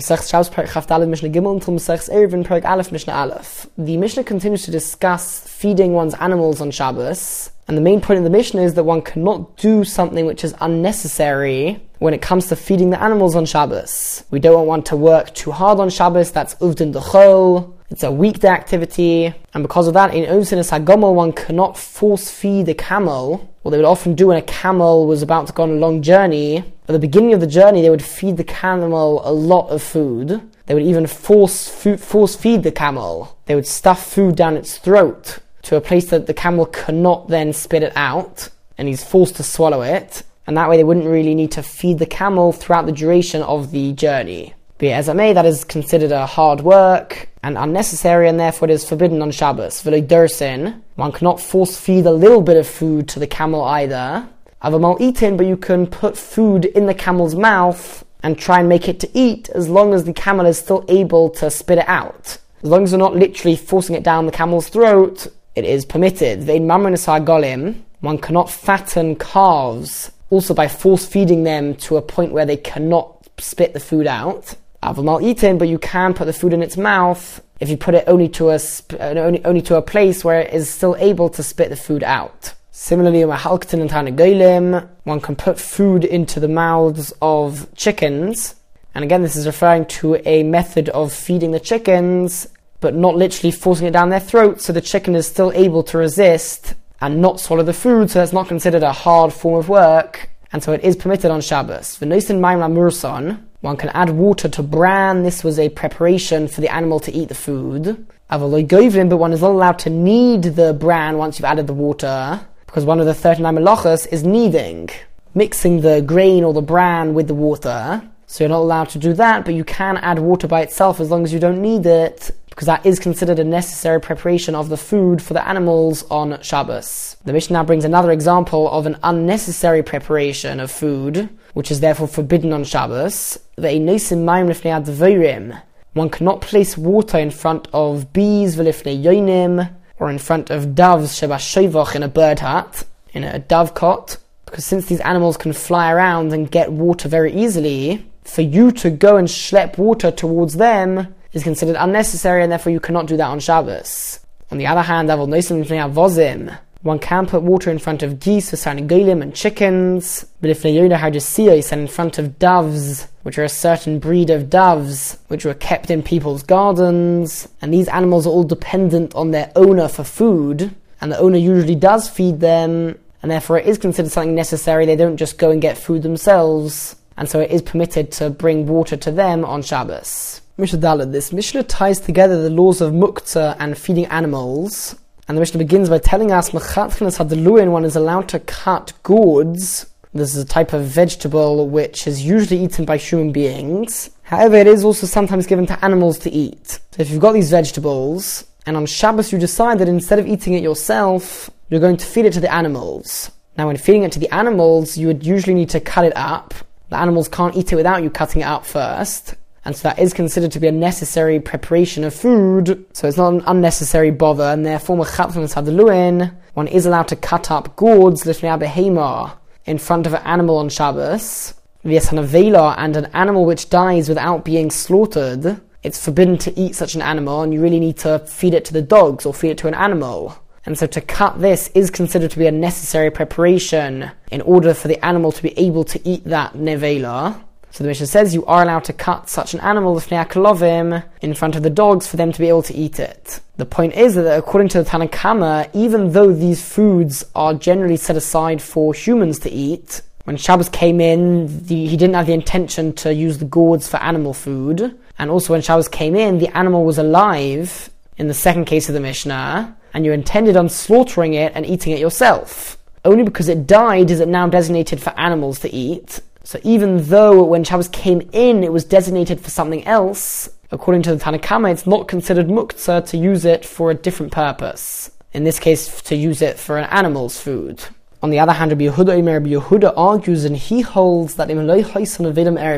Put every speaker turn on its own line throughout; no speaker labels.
Shabbos Mishnah Gimel until Perek Aleph Mishnah Aleph. The Mishnah continues to discuss feeding one's animals on Shabbos, and the main point of the Mishnah is that one cannot do something which is unnecessary when it comes to feeding the animals on Shabbos. We don't want one to work too hard on Shabbos, that's Uvdin Dechol, it's a weekday activity, and because of that, in Onsinus Hagomel, one cannot force feed a camel. What they would often do when a camel was about to go on a long journey, at the beginning of the journey, they would feed the camel a lot of food. They would even force food, force feed the camel. They would stuff food down its throat to a place that the camel cannot then spit it out, and he's forced to swallow it. And that way, they wouldn't really need to feed the camel throughout the duration of the journey. Be it as it may, that is considered a hard work and unnecessary, and therefore it is forbidden on Shabbos. V'lo dersin, one cannot force feed a little bit of food to the camel either. Avamal eaten, but you can put food in the camel's mouth and try and make it to eat as long as the camel is still able to spit it out. As long as you're not literally forcing it down the camel's throat, it is permitted. Vein golim, one cannot fatten calves also by force feeding them to a point where they cannot spit the food out. Avamal eaten, but you can put the food in its mouth if you put it only to a sp- uh, only, only to a place where it is still able to spit the food out. Similarly, mahalktin and tanagolim, one can put food into the mouths of chickens, and again, this is referring to a method of feeding the chickens, but not literally forcing it down their throat, so the chicken is still able to resist and not swallow the food, so that's not considered a hard form of work, and so it is permitted on Shabbos. V'noisin maim one can add water to bran. This was a preparation for the animal to eat the food. Avaloy but one is not allowed to knead the bran once you've added the water, because one of the 39 melachas is kneading, mixing the grain or the bran with the water. So you're not allowed to do that, but you can add water by itself as long as you don't need it, because that is considered a necessary preparation of the food for the animals on Shabbos. The Mishnah brings another example of an unnecessary preparation of food, which is therefore forbidden on Shabbos. One cannot place water in front of bees yonim, or in front of doves sheba in a bird hut, in a dovecot, because since these animals can fly around and get water very easily, for you to go and schlep water towards them is considered unnecessary, and therefore you cannot do that on Shabbos. On the other hand, one can put water in front of geese, for sarnigolim, and chickens, but if Leona hardesios and in front of doves, which are a certain breed of doves, which were kept in people's gardens, and these animals are all dependent on their owner for food, and the owner usually does feed them, and therefore it is considered something necessary. They don't just go and get food themselves and so it is permitted to bring water to them on Shabbos. Mishnah Dalet. This Mishnah ties together the laws of muktzah and feeding animals. And the Mishnah begins by telling us Mechatchinas Hadaluin, one is allowed to cut gourds. This is a type of vegetable which is usually eaten by human beings. However, it is also sometimes given to animals to eat. So if you've got these vegetables, and on Shabbos you decide that instead of eating it yourself, you're going to feed it to the animals. Now, when feeding it to the animals, you would usually need to cut it up the animals can't eat it without you cutting it up first. And so that is considered to be a necessary preparation of food. So it's not an unnecessary bother, and therefore one is allowed to cut up gourds in front of an animal on Shabbos. Vela and an animal which dies without being slaughtered, it's forbidden to eat such an animal, and you really need to feed it to the dogs or feed it to an animal. And so to cut this is considered to be a necessary preparation in order for the animal to be able to eat that nevela. So the Mishnah says you are allowed to cut such an animal the fneaklovim, in front of the dogs for them to be able to eat it. The point is that according to the Tanakama, even though these foods are generally set aside for humans to eat, when Shabbos came in, the, he didn't have the intention to use the gourds for animal food. And also when Shabbos came in, the animal was alive in the second case of the Mishnah and you intended on slaughtering it and eating it yourself. Only because it died is it now designated for animals to eat. So even though when Shabbos came in it was designated for something else, according to the Tanakama, it's not considered muktzah to use it for a different purpose. In this case, to use it for an animal's food. On the other hand, Rabbi Yehuda Omer, Rabbi Yehuda argues and he holds that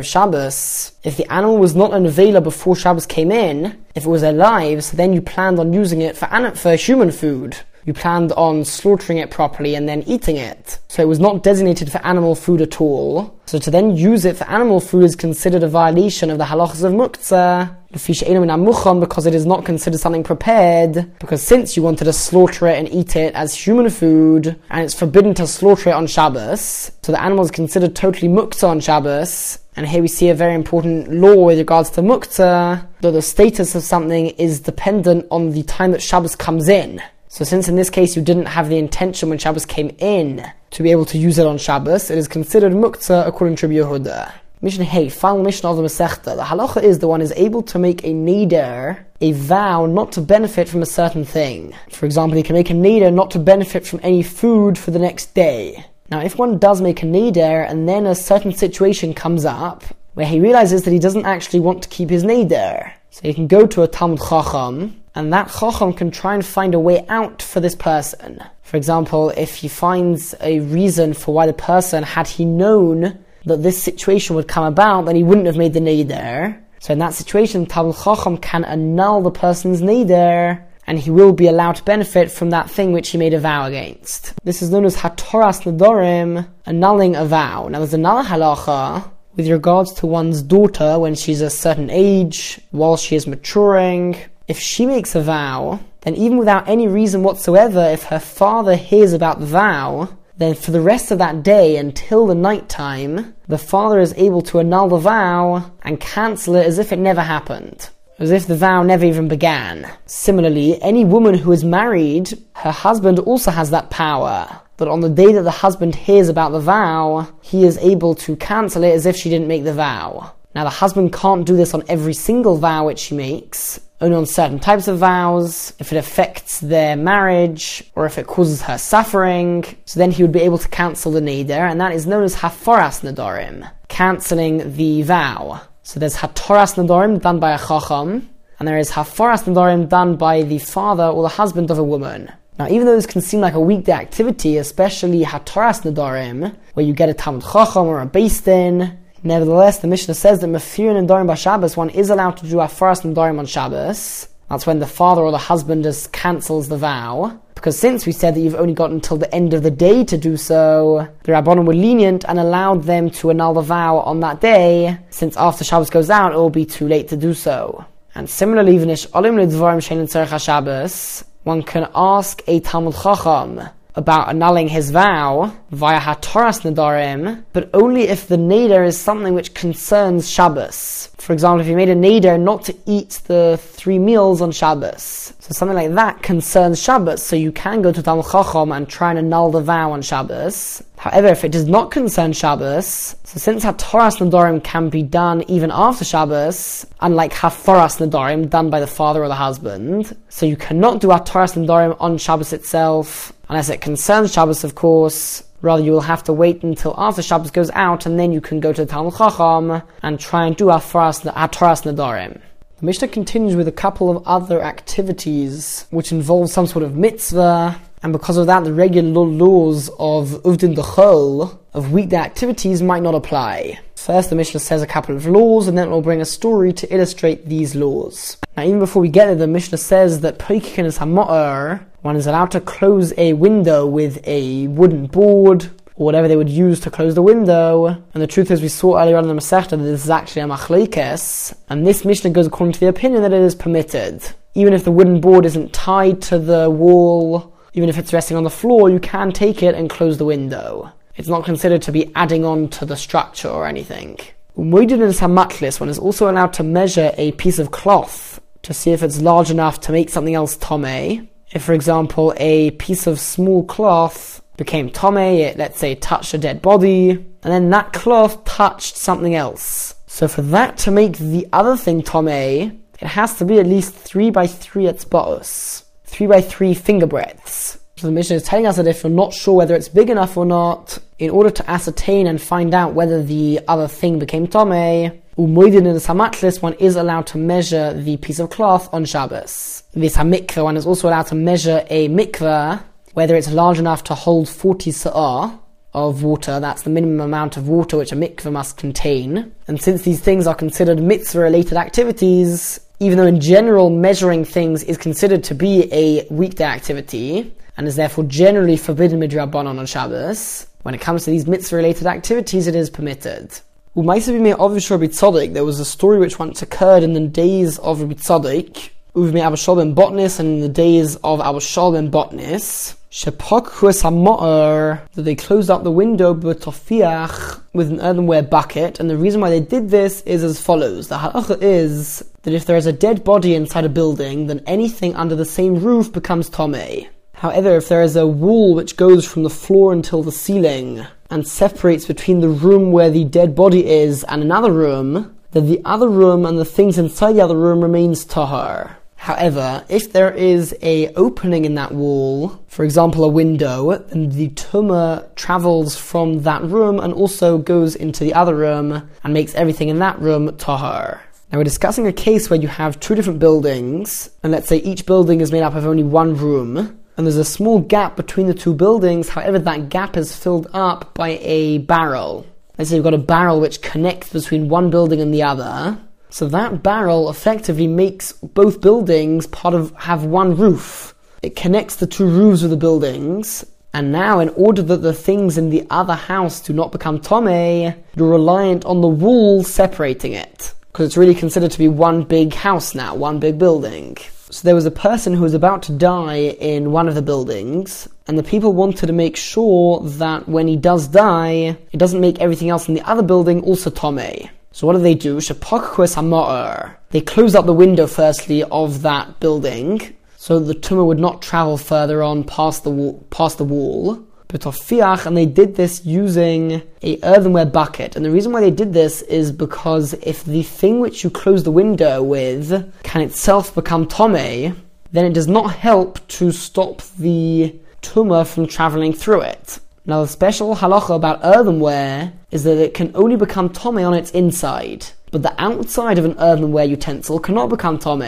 Shabbos, if the animal was not an Avela before Shabbos came in, if it was alive, so then you planned on using it for, for human food. You planned on slaughtering it properly and then eating it. So it was not designated for animal food at all. So to then use it for animal food is considered a violation of the halachas of muktzah because it is not considered something prepared, because since you wanted to slaughter it and eat it as human food, and it's forbidden to slaughter it on Shabbos, so the animal is considered totally muktzah on Shabbos, and here we see a very important law with regards to muktzah, that the status of something is dependent on the time that Shabbos comes in. So since in this case you didn't have the intention when Shabbos came in to be able to use it on Shabbos, it is considered muktzah according to Rabbi Yehuda. Mishnah Hey, final Mishnah of the Masechta. The halacha is the one is able to make a neder, a vow not to benefit from a certain thing. For example, he can make a neder not to benefit from any food for the next day. Now, if one does make a neder and then a certain situation comes up where he realizes that he doesn't actually want to keep his neder, so he can go to a Talmud Chacham and that Chacham can try and find a way out for this person. For example, if he finds a reason for why the person, had he known that this situation would come about, then he wouldn't have made the neder. So in that situation, Talmud Chacham can annul the person's neder, and he will be allowed to benefit from that thing which he made a vow against. This is known as Hatoras Nadorim, annulling a vow. Now there's another halacha with regards to one's daughter when she's a certain age, while she is maturing, if she makes a vow, then even without any reason whatsoever, if her father hears about the vow, then for the rest of that day until the night time, the father is able to annul the vow and cancel it as if it never happened. As if the vow never even began. Similarly, any woman who is married, her husband also has that power. That on the day that the husband hears about the vow, he is able to cancel it as if she didn't make the vow. Now, the husband can't do this on every single vow which she makes, only on certain types of vows, if it affects their marriage, or if it causes her suffering. So then he would be able to cancel the neder, and that is known as haforas nedarim, cancelling the vow. So there's hatoras nedarim done by a chacham, and there is haforas nedarim done by the father or the husband of a woman. Now, even though this can seem like a weekday activity, especially hatoras nedarim, where you get a Talmud Chacham or a Beis Din, Nevertheless, the Mishnah says that Mefir and Dorim Shabbos, one is allowed to do Afaras and Dorim on Shabbos. That's when the father or the husband just cancels the vow. Because since we said that you've only got until the end of the day to do so, the Rabbanon were lenient and allowed them to annul the vow on that day, since after Shabbos goes out, it will be too late to do so. And similarly, V'nish Olim Lidvarim Shabbos, one can ask a Talmud Chacham about annulling his vow via Hatoras Nadarim, but only if the Neder is something which concerns Shabbos. For example, if you made a Neder not to eat the three meals on Shabbos. So something like that concerns Shabbos, so you can go to Talmud Chacham and try and annul the vow on Shabbos. However, if it does not concern Shabbos, so since Hatoras Nadarim can be done even after Shabbos, unlike Haforas Nadarim done by the father or the husband, so you cannot do Hatoras Nadarim on Shabbos itself, unless it concerns Shabbos, of course. Rather, you will have to wait until after Shabbos goes out, and then you can go to the Talmud Chacham and try and do Hatoras Nadarim. The Mishnah continues with a couple of other activities which involve some sort of mitzvah, and because of that, the regular laws of Uvdin Dechol, of weekday activities, might not apply. First, the Mishnah says a couple of laws, and then we'll bring a story to illustrate these laws. Now, even before we get there, the Mishnah says that Poikin is Hamo'er, one is allowed to close a window with a wooden board, or whatever they would use to close the window. And the truth is, we saw earlier on in the Masechta that this is actually a machlekes, and this Mishnah goes according to the opinion that it is permitted. Even if the wooden board isn't tied to the wall, even if it's resting on the floor, you can take it and close the window. It's not considered to be adding on to the structure or anything. Moidin and Samatlis, one is also allowed to measure a piece of cloth to see if it's large enough to make something else tome. If, for example, a piece of small cloth became tome, it, let's say, touched a dead body, and then that cloth touched something else. So for that to make the other thing tome, it has to be at least 3 by 3 etzba'os three by three finger breadths. So the Mishnah is telling us that if you're not sure whether it's big enough or not, in order to ascertain and find out whether the other thing became Tomei, Umoidin in the Samatlis, one is allowed to measure the piece of cloth on Shabbos. This Hamikvah, one is also allowed to measure a mikvah, whether it's large enough to hold 40 sa'ah of water, that's the minimum amount of water which a mikvah must contain. And since these things are considered mitzvah related activities, even though in general measuring things is considered to be a weekday activity, and is therefore generally forbidden midrabanon on Shabbos. When it comes to these mitzvah-related activities, it is permitted. There was a story which once occurred in the days of Rabbi Tzadok, Uvmi Botnis, and in the days of Abba and Botnis, that they closed up the window with an earthenware bucket, and the reason why they did this is as follows. The halacha is that if there is a dead body inside a building, then anything under the same roof becomes tomei. However, if there is a wall which goes from the floor until the ceiling and separates between the room where the dead body is and another room, then the other room and the things inside the other room remains tahar. However, if there is a opening in that wall, for example a window, then the tumah travels from that room and also goes into the other room and makes everything in that room tahar. Now we're discussing a case where you have two different buildings, and let's say each building is made up of only one room, and there's a small gap between the two buildings, however that gap is filled up by a barrel. Let's say you've got a barrel which connects between one building and the other, so that barrel effectively makes both buildings part of have one roof. It connects the two roofs of the buildings. And now, in order that the things in the other house do not become tome, you're reliant on the wall separating it. Because it's really considered to be one big house now, one big building. So there was a person who was about to die in one of the buildings, and the people wanted to make sure that when he does die, it doesn't make everything else in the other building also tome. So what do they do? They close up the window firstly of that building, so the tumah would not travel further on past the wall, past the wall. And they did this using a earthenware bucket. And the reason why they did this is because if the thing which you close the window with can itself become tome, then it does not help to stop the tumah from traveling through it. Now, the special halacha about earthenware is that it can only become tome on its inside, but the outside of an earthenware utensil cannot become tome.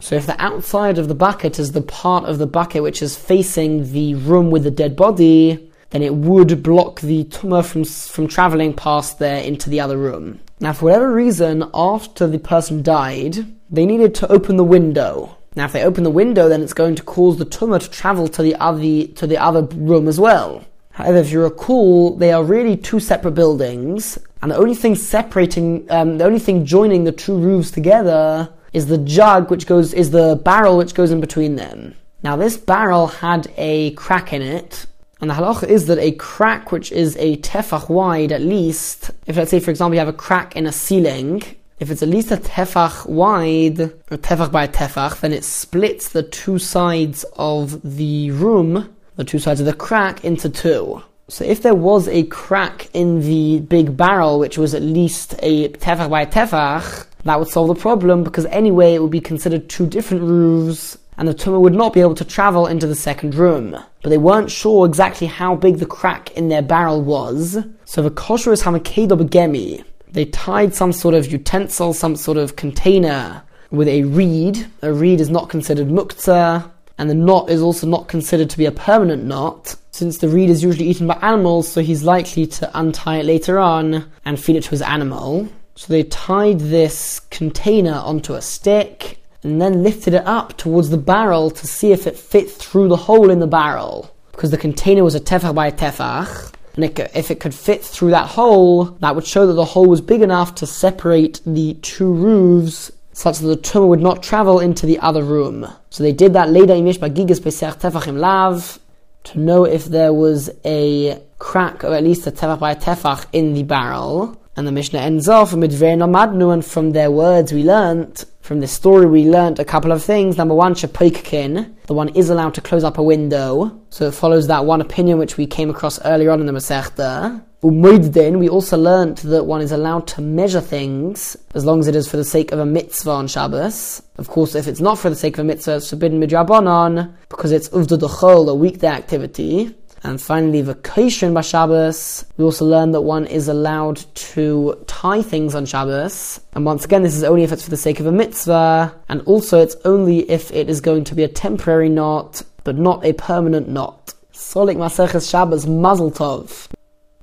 So, if the outside of the bucket is the part of the bucket which is facing the room with the dead body, then it would block the tumah from, from traveling past there into the other room. Now, for whatever reason, after the person died, they needed to open the window. Now, if they open the window, then it's going to cause the tumah to travel to the other, to the other room as well. However, if you recall, they are really two separate buildings, and the only thing separating, um, the only thing joining the two roofs together is the jug which goes, is the barrel which goes in between them. Now, this barrel had a crack in it, and the halacha is that a crack which is a tefach wide at least, if let's say for example you have a crack in a ceiling, if it's at least a tefach wide, or tefach by a tefach, then it splits the two sides of the room the two sides of the crack into two. So if there was a crack in the big barrel, which was at least a tefach by a tefach, that would solve the problem because anyway it would be considered two different roofs and the tumah would not be able to travel into the second room. But they weren't sure exactly how big the crack in their barrel was, so the kosher is. They tied some sort of utensil, some sort of container with a reed. A reed is not considered muktzah, and the knot is also not considered to be a permanent knot, since the reed is usually eaten by animals, so he's likely to untie it later on and feed it to his animal. So they tied this container onto a stick and then lifted it up towards the barrel to see if it fit through the hole in the barrel. Because the container was a tefach by a tefach, and it, if it could fit through that hole, that would show that the hole was big enough to separate the two roofs such that the tumah would not travel into the other room. So they did that later in Mishba Gigas Pesach Tefachim Lav to know if there was a crack or at least a tefach by a tefach in the barrel. And the Mishnah ends off with Madnu, and from their words we learnt, from this story we learnt a couple of things. Number one, Shapoikkin, the one is allowed to close up a window. So it follows that one opinion which we came across earlier on in the Masechta. Umoidin, we also learnt that one is allowed to measure things as long as it is for the sake of a mitzvah on Shabbos. Of course, if it's not for the sake of a mitzvah, it's forbidden midrabanon because it's uvdodachol, a weekday activity. And finally, vacation by Shabbos. We also learn that one is allowed to tie things on Shabbos. And once again, this is only if it's for the sake of a mitzvah. And also, it's only if it is going to be a temporary knot, but not a permanent knot. Solik Maseches Shabbos Mazel Tov.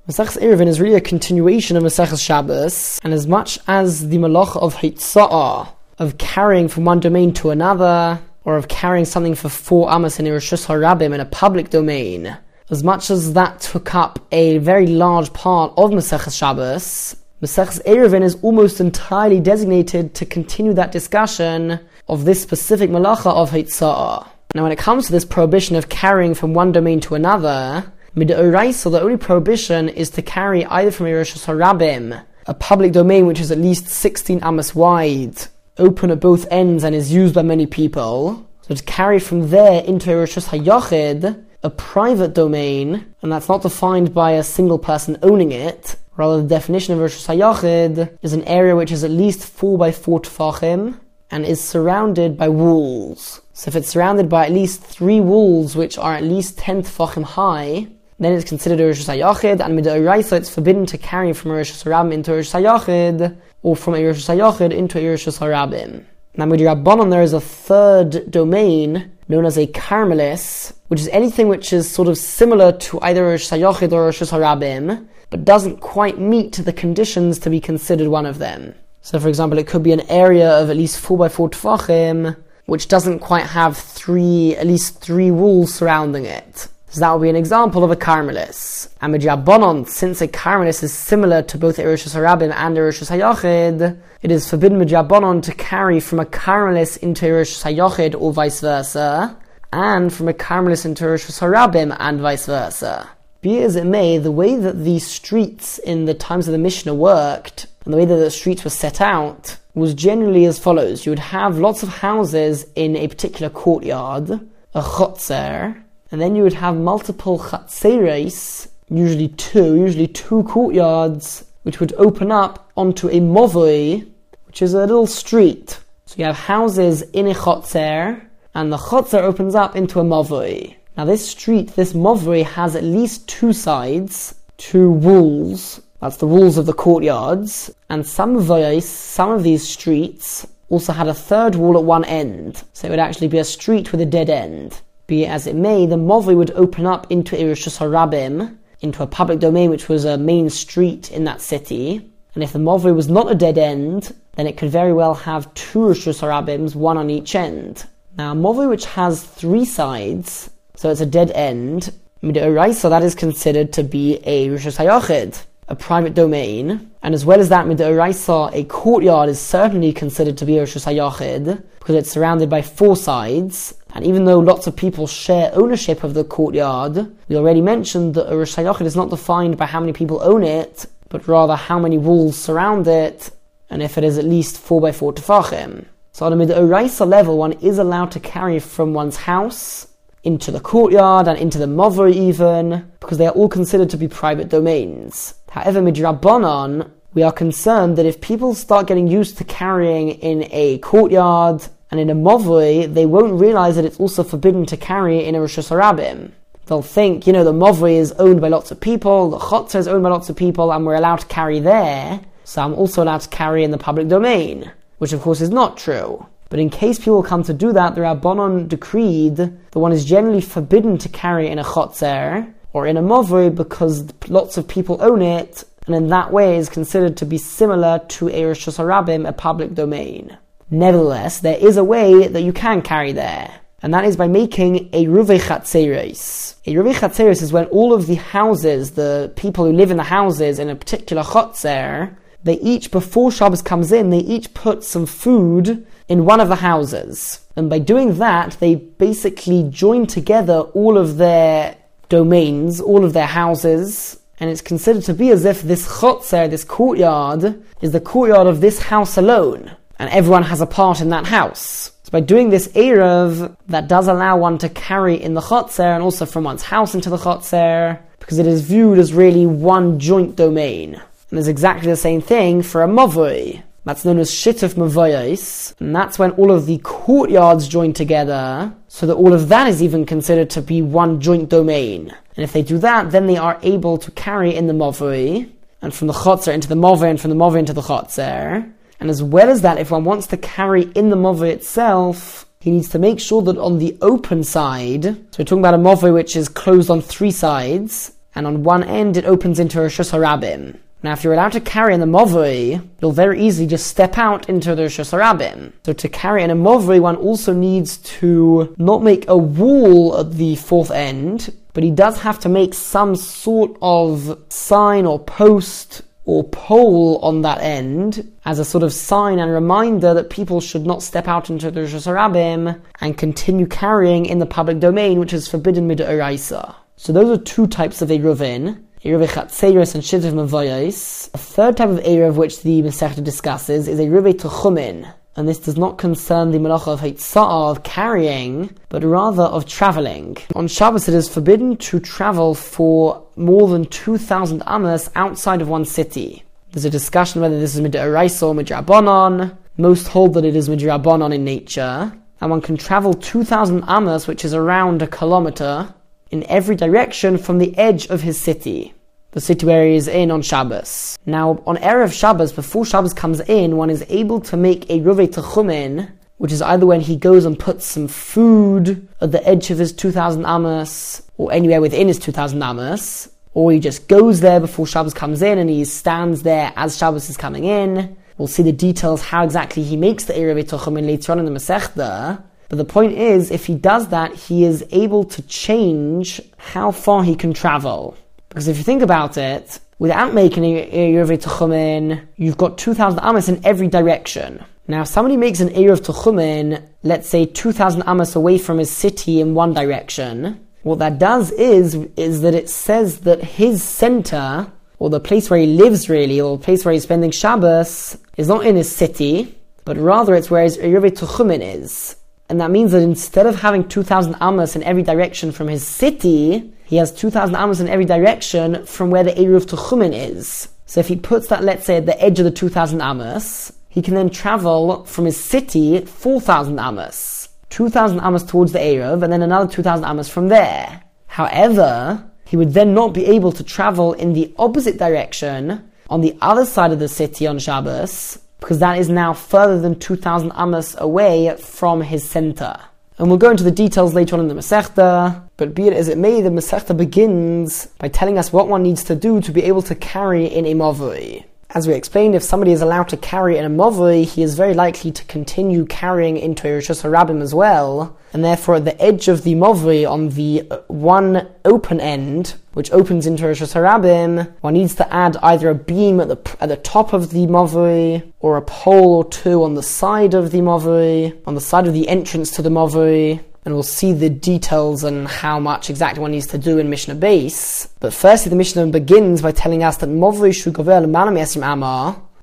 Maseches Eruvin is really a continuation of Maseches Shabbos, and as much as the malach of Hitza'ah, of carrying from one domain to another, or of carrying something for four amas in Rishus Harabim in a public domain, as much as that took up a very large part of Maseches Shabbos, Maseches Eruvin is almost entirely designated to continue that discussion of this specific malacha of Hitzah. Now, when it comes to this prohibition of carrying from one domain to another, Midoraisa, the only prohibition is to carry either from Yerushas Harabim, a public domain which is at least 16 amas wide, open at both ends and is used by many people. So to carry from there into Yerushas Hayachid, a private domain, and that's not defined by a single person owning it. Rather, the definition of Rosh Hayachid is an area which is at least 4 by 4 tfachim and is surrounded by walls. So if it's surrounded by at least three walls which are at least 10 tfachim high, then it's considered a Rosh Hayachid, and Midoraisa it's forbidden to carry from a Rosh Hashanah into a Rosh Hayachid, or from a Rosh Hayachid into a Rosh Hashanah. Now with Rabbanon there is a third domain known as a Carmelis, which is anything which is sort of similar to either a Rosh Hayachid or a Hashanah, but doesn't quite meet the conditions to be considered one of them. So for example, it could be an area of at least 4 by 4 tfachim, which doesn't quite have three, at least three walls surrounding it. So that would be an example of a Carmelis. And since a Carmelis is similar to both Erushas Harabim and Erushas Hayachid, it is forbidden Midrabanon to carry from a Carmelis into Erushas Hayachid or vice versa, and from a Carmelis into Erushas Harabim and vice versa. Be as it may, the way that these streets in the times of the Mishnah worked, and the way that the streets were set out, was generally as follows. You would have lots of houses in a particular courtyard, a chotzer, and then you would have multiple chatzeres, usually two, usually two courtyards, which would open up onto a movoi, which is a little street. So you have houses in a chotzer, and the chotzer opens up into a movoi. Now this street, this movoi, has at least two sides, two walls. That's the walls of the courtyards, and some of some of these streets also had a third wall at one end, so it would actually be a street with a dead end. Be it as it may, the Movi would open up into Irishus Harabim, into a public domain which was a main street in that city. And if the Movi was not a dead end, then it could very well have two Rishus Harabims, one on each end. Now, Movi which has three sides, so it's a dead end, Midoraisa, that is considered to be a Rishus Hayachid, a private domain. And as well as that, Midoraisa, a courtyard is certainly considered to be a Rishus because it's surrounded by four sides, and even though lots of people share ownership of the courtyard, we already mentioned that a Rosh is not defined by how many people own it, but rather how many walls surround it, and if it is at least 4 by 4 tefachim. So on a mid-Oraisa level, one is allowed to carry from one's house into the courtyard and into the mover even, because they are all considered to be private domains. However, midrabanan, we are concerned that if people start getting used to carrying in a courtyard and in a Movri, they won't realize that it's also forbidden to carry in a Rosh Hashanah. They'll think, you know, the Movri is owned by lots of people, the Chotzer is owned by lots of people, and we're allowed to carry there, so I'm also allowed to carry in the public domain, which of course is not true. But in case people come to do that, the Rabbanon decreed that one is generally forbidden to carry in a Chotzer or in a Movri because lots of people own it, and in that way is considered to be similar to a Rosh Hashanah, a public domain. Nevertheless, there is a way that you can carry there, and that is by making a Ruve Chatzeres. A Ruve Chatzeres is when all of the houses, the people who live in the houses in a particular Chatzer, they each, before Shabbos comes in, they each put some food in one of the houses. And by doing that, they basically join together all of their domains, all of their houses, and it's considered to be as if this chotzer, this courtyard, is the courtyard of this house alone and everyone has a part in that house. So by doing this Erev, that does allow one to carry in the Chotzer and also from one's house into the Chotzer, because it is viewed as really one joint domain. And there's exactly the same thing for a Mavoi. That's known as Shittuf Mavoyos, and that's when all of the courtyards join together, so that all of that is even considered to be one joint domain. And if they do that, then they are able to carry in the Mavoi, and from the Chotzer into the Mavoi, and from the Mavoi into the Chotzer, and as well as that, if one wants to carry in the mother itself, he needs to make sure that on the open side, so we're talking about a mother which is closed on three sides, and on one end it opens into a Harabim. Now, if you're allowed to carry in the Movri, you'll very easily just step out into the Rosh Hashanah. So to carry in a Movri, one also needs to not make a wall at the fourth end, but he does have to make some sort of sign or post or pole on that end as a sort of sign and reminder that people should not step out into the Rosh and continue carrying in the public domain, which is forbidden mid So those are two types of Eruvin. Eruv Chatzeris and Shittuf Mavoyos. A third type of Eruv which the Masechta discusses is Eruv Tuchumin. And this does not concern the malacha of Heitzah of carrying, but rather of traveling. On Shabbos it is forbidden to travel for more than 2,000 amas outside of one city. There's a discussion whether this is Midraisa or Midrabanon. Most hold that it is Midrabanon in nature. And one can travel 2,000 amas, which is around a kilometer, in every direction from the edge of his city, the city where he is in on Shabbos. Now, on Erev Shabbos, before Shabbos comes in, one is able to make a Ruve Techumen, which is either when he goes and puts some food at the edge of his 2000 Amos, or anywhere within his 2000 Amos, or he just goes there before Shabbos comes in and he stands there as Shabbos is coming in. We'll see the details how exactly he makes the Erev Techumen later on in the Masechta. But the point is, if he does that, he is able to change how far he can travel. Because if you think about it, without making a Erev Techumen, you've got 2,000 Amos in every direction. Now, if somebody makes an Erev Techumen, let's say 2,000 Amos away from his city in one direction, what that does is, is that it says that his center, or the place where he lives really, or the place where he's spending Shabbos, is not in his city, but rather it's where his Erev Techumen is. And that means that instead of having 2,000 Amos in every direction from his city, he has 2,000 amas in every direction from where the Eruv Tuchumin is. So if he puts that, let's say, at the edge of the 2,000 amas, he can then travel from his city 4,000 amas. 2,000 amas towards the Eruv, and then another 2,000 amas from there. However, he would then not be able to travel in the opposite direction on the other side of the city on Shabbos, because that is now further than 2,000 amas away from his center. And we'll go into the details later on in the Masechta, but be it as it may, the Masechta begins by telling us what one needs to do to be able to carry in a. As we explained, if somebody is allowed to carry in a Mavui, he is very likely to continue carrying into Rosh Hashanah as well, and therefore at the edge of the Mavui, on the one open end, which opens into Rosh Hashanah, one needs to add either a beam at the, at the top of the Mavui, or a pole or two on the side of the Mavui, on the side of the entrance to the Mavui, and we'll see the details and how much exactly one needs to do in Mishnah Beis. But firstly, the Mishnah begins by telling us that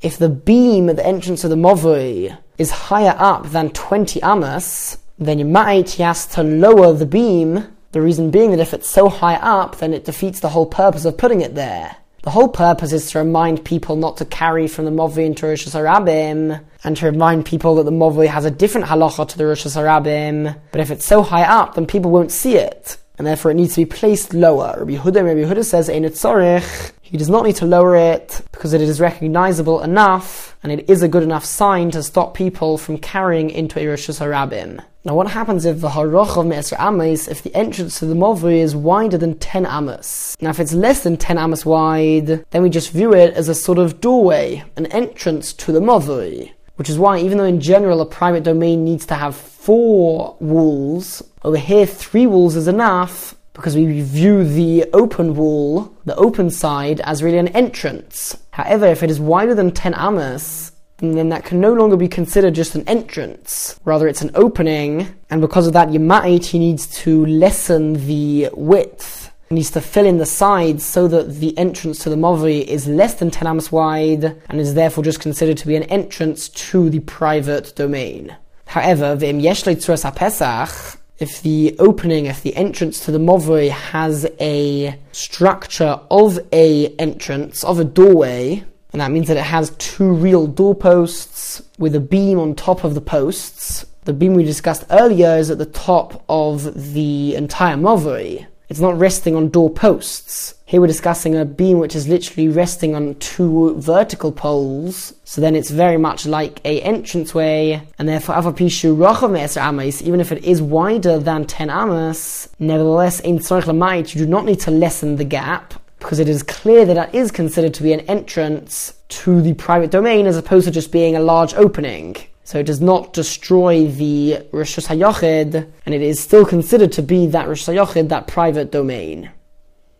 if the beam at the entrance of the Movri is higher up than 20 amas, then you might he has to lower the beam. The reason being that if it's so high up, then it defeats the whole purpose of putting it there. The whole purpose is to remind people not to carry from the Movri into Rosh Hashanah and to remind people that the Movri has a different halacha to the Rosh Hashanah. But if it's so high up, then people won't see it. And therefore it needs to be placed lower. Rabbi Huda, Rabbi Huda says, Ein he does not need to lower it because it is recognizable enough and it is a good enough sign to stop people from carrying into a Rosh Hashanah. Now, what happens if the haroch of Me'esra Amos, if the entrance to the Movri is wider than 10 Amos? Now, if it's less than 10 Amos wide, then we just view it as a sort of doorway, an entrance to the Movri. Which is why, even though in general a private domain needs to have four walls, over here three walls is enough because we view the open wall, the open side, as really an entrance. However, if it is wider than 10 Amos, then that can no longer be considered just an entrance. Rather, it's an opening, and because of that, Yemait, he needs to lessen the width. He needs to fill in the sides so that the entrance to the Movri is less than 10 amos wide, and is therefore just considered to be an entrance to the private domain. However, the Yeshle Tzuras Pesach, if the opening, if the entrance to the Movri has a structure of a entrance, of a doorway, and that means that it has two real doorposts with a beam on top of the posts. The beam we discussed earlier is at the top of the entire Movri. It's not resting on doorposts. Here we're discussing a beam which is literally resting on two vertical poles. So then it's very much like a entranceway, and therefore avapishu amas, even if it is wider than 10 amas, nevertheless in tzorich you do not need to lessen the gap because it is clear that that is considered to be an entrance to the private domain as opposed to just being a large opening. So it does not destroy the Rishus HaYochid, and it is still considered to be that Rishus HaYochid, that private domain.